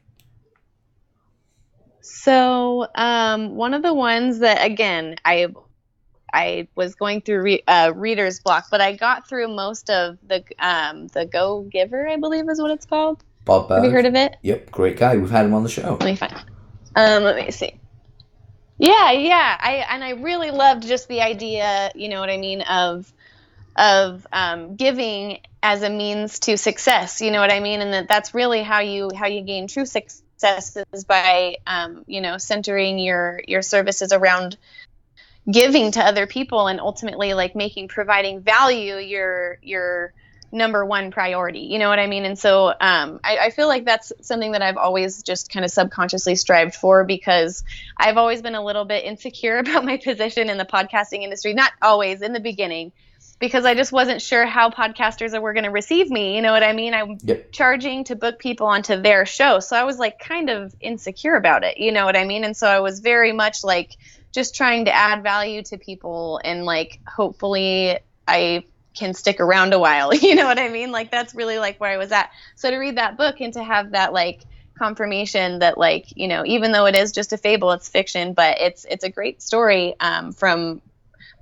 S2: So, um, one of the ones that again I I was going through re- uh, reader's block, but I got through most of the um, the Go Giver, I believe is what it's called.
S1: Bob.
S2: Have you heard of it?
S1: Yep, great guy. We've had him on the show.
S2: Let me find. Um, let me see. Yeah, yeah. I and I really loved just the idea. You know what I mean of of um, giving as a means to success. You know what I mean, and that that's really how you how you gain true success is by um, you know centering your your services around giving to other people and ultimately like making providing value your your number one priority you know what i mean? And so um, I, I, feel like that's something that i've always just kind of subconsciously strived for because i've always been a little bit insecure about my position in the podcasting industry not always in the beginning because i just wasn't sure how podcasters were going to receive me you know what i mean? I'm
S1: Yep.
S2: charging to book people onto their show so i was like kind of insecure about it you know what i mean? And so i was very much like just trying to add value to people and like hopefully I can stick around a while. You know what I mean? Like that's really like where I was at. So to read that book and to have that like confirmation that like you know even though it is just a fable, it's fiction, but it's it's a great story um, from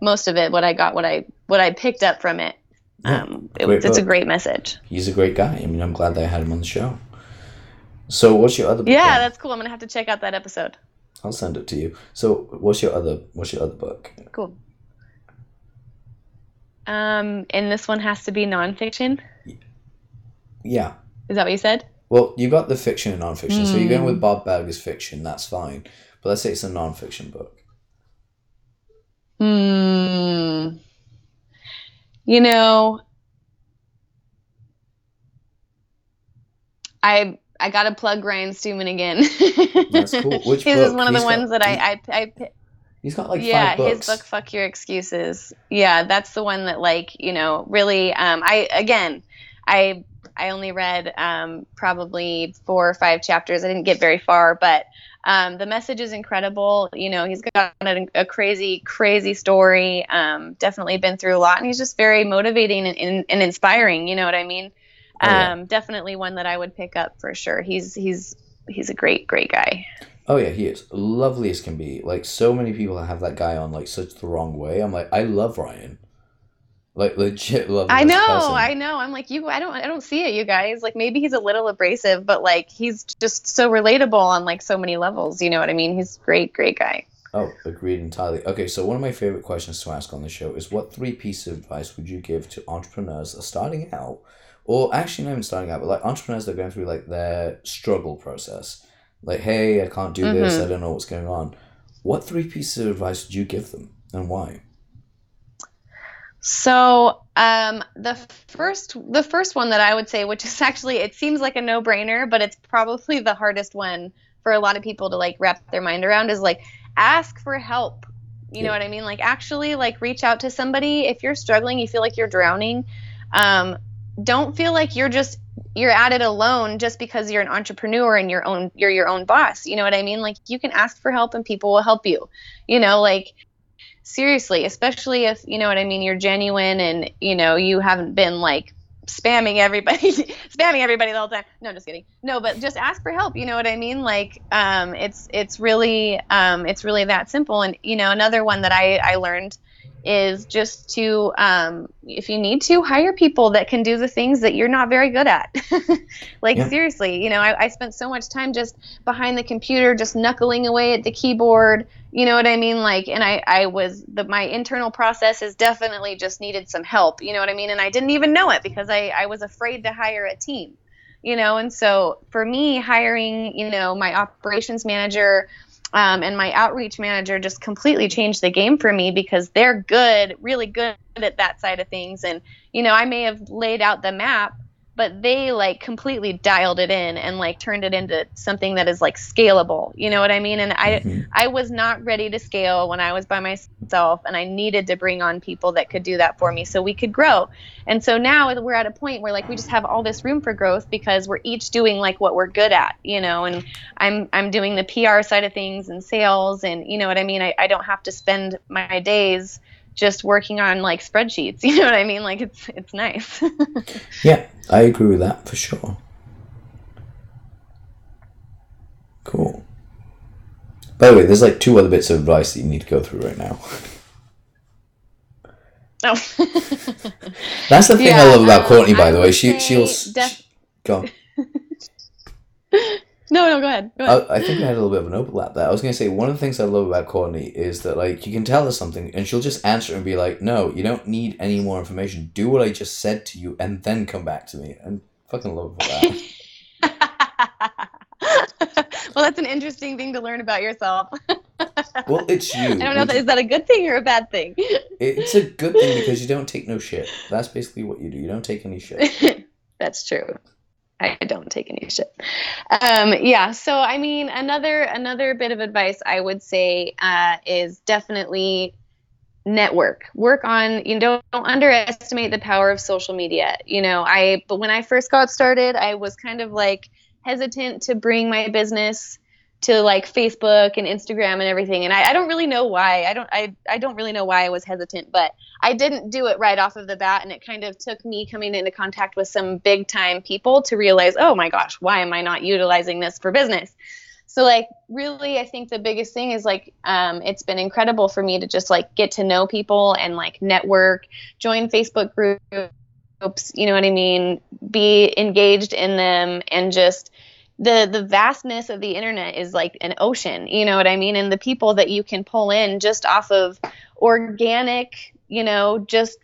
S2: most of it. What I got, what I what I picked up from it.
S1: Yeah,
S2: Um, it it's a great message.
S1: He's a great guy. I mean, I'm glad that I had him on the show. So, what's your other book?
S2: Yeah, that's cool. I'm gonna have to check out that episode.
S1: I'll send it to you. So, what's your other what's your other book?
S2: Cool. Um, and this one has to be nonfiction.
S1: Yeah.
S2: Is that what you said?
S1: Well, you got the fiction and nonfiction. So you're going
S2: Hmm.
S1: with Bob Berger's fiction. That's fine. But let's say it's a nonfiction book.
S2: Hmm. You know, I I gotta plug Ryan Stewman again.
S1: That's cool. Which
S2: his is one of the
S1: He's got-
S2: ones that I I, I
S1: He's got like
S2: yeah
S1: five books.
S2: his book "Fuck Your Excuses." Yeah, that's the one that like you know really. Um, I again, I I only read um, probably four or five chapters. I didn't get very far, but um, the message is incredible. You know, he's got a, a crazy, crazy story. Um, definitely been through a lot, and he's just very motivating and, and, and inspiring. You know what I mean?
S1: Oh, yeah.
S2: Um, definitely one that I would pick up for sure. He's he's he's a great, great guy.
S1: Oh yeah, he is lovely as can be. Like so many people have that guy on like such the wrong way. I'm like, I love Ryan. Like legit love.
S2: I know,
S1: person.
S2: I know. I'm like you. I don't. I don't see it, you guys. Like maybe he's a little abrasive, but like he's just so relatable on like so many levels. You know what I mean? He's great, great guy.
S1: Oh, agreed entirely. Okay, so one of my favorite questions to ask on the show is what three pieces of advice would you give to entrepreneurs starting out, or actually not even starting out, but like entrepreneurs that are going through like their struggle process? Like, hey, I can't do this,
S2: Mm-hmm.
S1: I don't know what's going on. What three pieces of advice would you give them and why?
S2: So um, the first, the first one that I would say, which is actually, it seems like a no-brainer, but it's probably the hardest one for a lot of people to like wrap their mind around, is like ask for help. You know what I mean? Like actually, like reach out to somebody if you're struggling, you feel like you're drowning. Um, don't feel like you're just you're at it alone just because you're an entrepreneur and your own you're your own boss. You know what I mean? Like you can ask for help and people will help you. You know, like seriously, especially if you know what I mean, you're genuine and you know you haven't been like spamming everybody spamming everybody the whole time no just kidding no but just ask for help you know what i mean like um it's it's really um it's really that simple and you know another one that i i learned is just to um if you need to hire people that can do the things that you're not very good at. Like
S1: Yeah.
S2: seriously you know I, I spent so much time just behind the computer just knuckling away at the keyboard you know what i mean? Like and i i was the my internal process processes definitely just needed some help you know what i mean? And i didn't even know it because i i was afraid to hire a team you know? And so for me hiring you know my operations manager um, and my outreach manager just completely changed the game for me because they're good really good at that side of things. And you know i may have laid out the map but they like completely dialed it in and like turned it into something that is like scalable you know what i mean and i
S1: Mhm.
S2: I was not ready to scale when I was by myself, and I needed to bring on people that could do that for me so we could grow. And so now we're at a point where like we just have all this room for growth because we're each doing like what we're good at, you know. And I'm I'm doing the PR side of things and sales, and you know what I mean. I, I don't have to spend my days just working on like spreadsheets. You know what I mean? Like it's it's nice.
S1: Yeah, I agree with that for sure. Cool. By the way, there's like two other bits of advice that you need to go through right now.
S2: Oh.
S1: That's the thing
S2: Yeah,
S1: I love about
S2: um,
S1: Courtney, by the way. She she'll
S2: def-
S1: she- go.
S2: No, no, go ahead. Go ahead.
S1: I, I think we had a little bit of an overlap there. I was gonna say one of the things I love about Courtney is that like you can tell her something and she'll just answer and be like, "No, you don't need any more information. Do what I just said to you and then come back to me." And fucking love that.
S2: well, that's an interesting thing to learn about yourself.
S1: well, it's you.
S2: I don't know. If, is that a good thing or a bad thing?
S1: It's a good thing because you don't take no shit. That's basically what you do. You don't take any shit.
S2: That's true. I don't take any shit. Um, yeah. So I mean, another another bit of advice I would say uh, is definitely network. Work on. You know, don't underestimate the power of social media. You know, I but when I first got started, I was kind of like hesitant to bring my business to like Facebook and Instagram and everything. And I, I don't really know why. I don't I, I don't really know why I was hesitant, but I didn't do it right off of the bat and it kind of took me coming into contact with some big time people to realize, oh my gosh, why am I not utilizing this for business? So like really I think the biggest thing is like um, it's been incredible for me to just like get to know people and like network, join Facebook groups, you know what I mean, be engaged in them and just the the vastness of the internet is like an ocean you know what i mean? And the people that you can pull in just off of organic you know just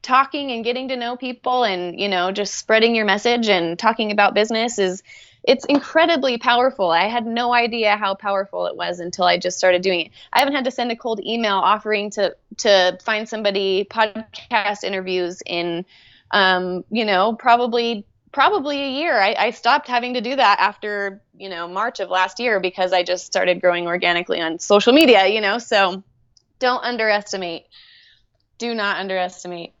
S2: talking and getting to know people and you know just spreading your message and talking about business is it's incredibly powerful. I had no idea how powerful it was until i just started doing it. I haven't had to send a cold email offering to to find somebody podcast interviews in um, you know probably probably a year. I, I stopped having to do that after, you know, March of last year because I just started growing organically on social media, you know. So don't underestimate. Do not underestimate.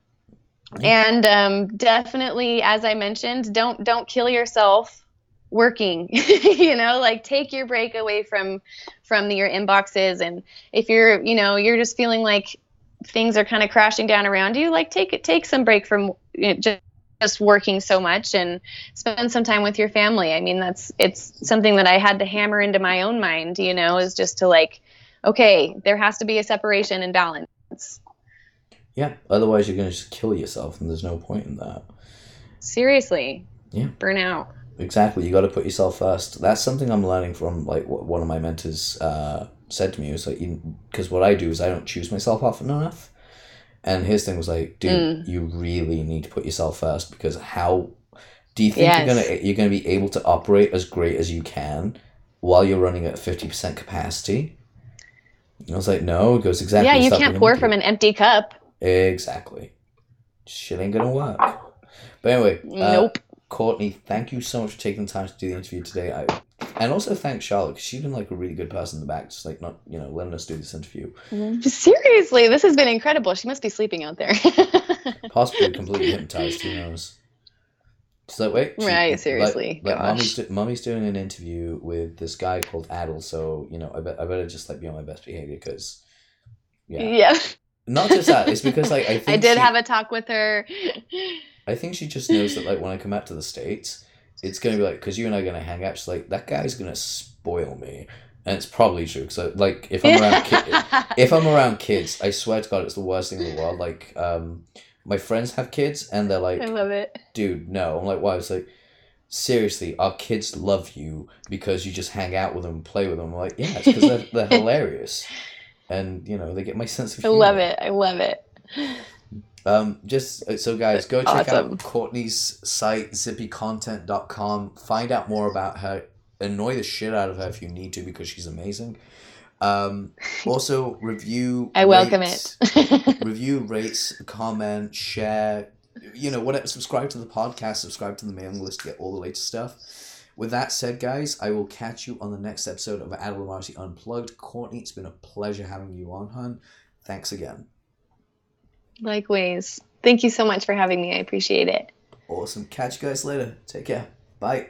S2: And um, definitely, as I mentioned, don't don't kill yourself working. you know, like take your break away from from your inboxes, and if you're, you know, you're just feeling like things are kind of crashing down around you, like take it take some break from you know, just just working so much and spend some time with your family. I mean, that's it's something that I had to hammer into my own mind, you know, is just to like, okay, there has to be a separation and balance.
S1: Yeah. Otherwise, you're gonna just kill yourself, and there's no point in that.
S2: Seriously.
S1: Yeah.
S2: Burn out.
S1: Exactly. You got to put yourself first. That's something I'm learning from like what one of my mentors uh, said to me. Was like, because what I do is I don't choose myself often enough. And his thing was like, dude, you really need to put yourself first because how do you think you're gonna you're gonna be able to operate as great as you can while you're running at fifty percent capacity? And I was like, no. It goes exactly.
S2: yeah, you can't pour from an empty cup.
S1: Exactly. Shit ain't gonna work. But anyway, uh. Courtney, thank you so much for taking the time to do the interview today. I, and also thank Charlotte because she's been like a really good person in the back, just like not you know letting us do this interview. Mm-hmm.
S2: Seriously, this has been incredible. She must be sleeping out there.
S1: Possibly completely hypnotized. Who knows? She's like, wait, she-
S2: Right, seriously,
S1: Like,
S2: gosh.
S1: mommy's, do- mommy's doing an interview with this guy called Adil, so you know I, bet I better just like be on my best behavior because yeah,
S2: yeah.
S1: not just that. It's because like I think
S2: I did
S1: she-
S2: have a talk with her.
S1: I think she just knows that like when I come out to the states, it's gonna be like because you and I are gonna hang out. She's like that guy's gonna spoil me, and it's probably true. Because like if I'm around ki- if I'm around kids, I swear to God, it's the worst thing in the world. Like um, my friends have kids, and they're like,
S2: I love it.
S1: dude, no. I'm like, why? It's like. Seriously, our kids love you because you just hang out with them and play with them. I'm like, yeah, it's because they're, they're hilarious, and you know they get my sense of
S2: I love it. I love it.
S1: Um, just uh, so guys, go check
S2: Awesome.
S1: out Courtney's site, zippycontent.com. Find out more about her. Annoy the shit out of her if you need to because she's amazing. Um, also review.
S2: I welcome it.
S1: review, rates, comment, share. You know, whatever. Subscribe to the podcast. Subscribe to the mailing list to get all the latest stuff. With that said, guys, I will catch you on the next episode of Adil Amarsi Unplugged. Courtney, it's been a pleasure having you on, hun. Thanks again.
S2: Likewise. Thank you so much for having me. I appreciate it.
S1: Awesome. Catch you guys later. Take care. Bye.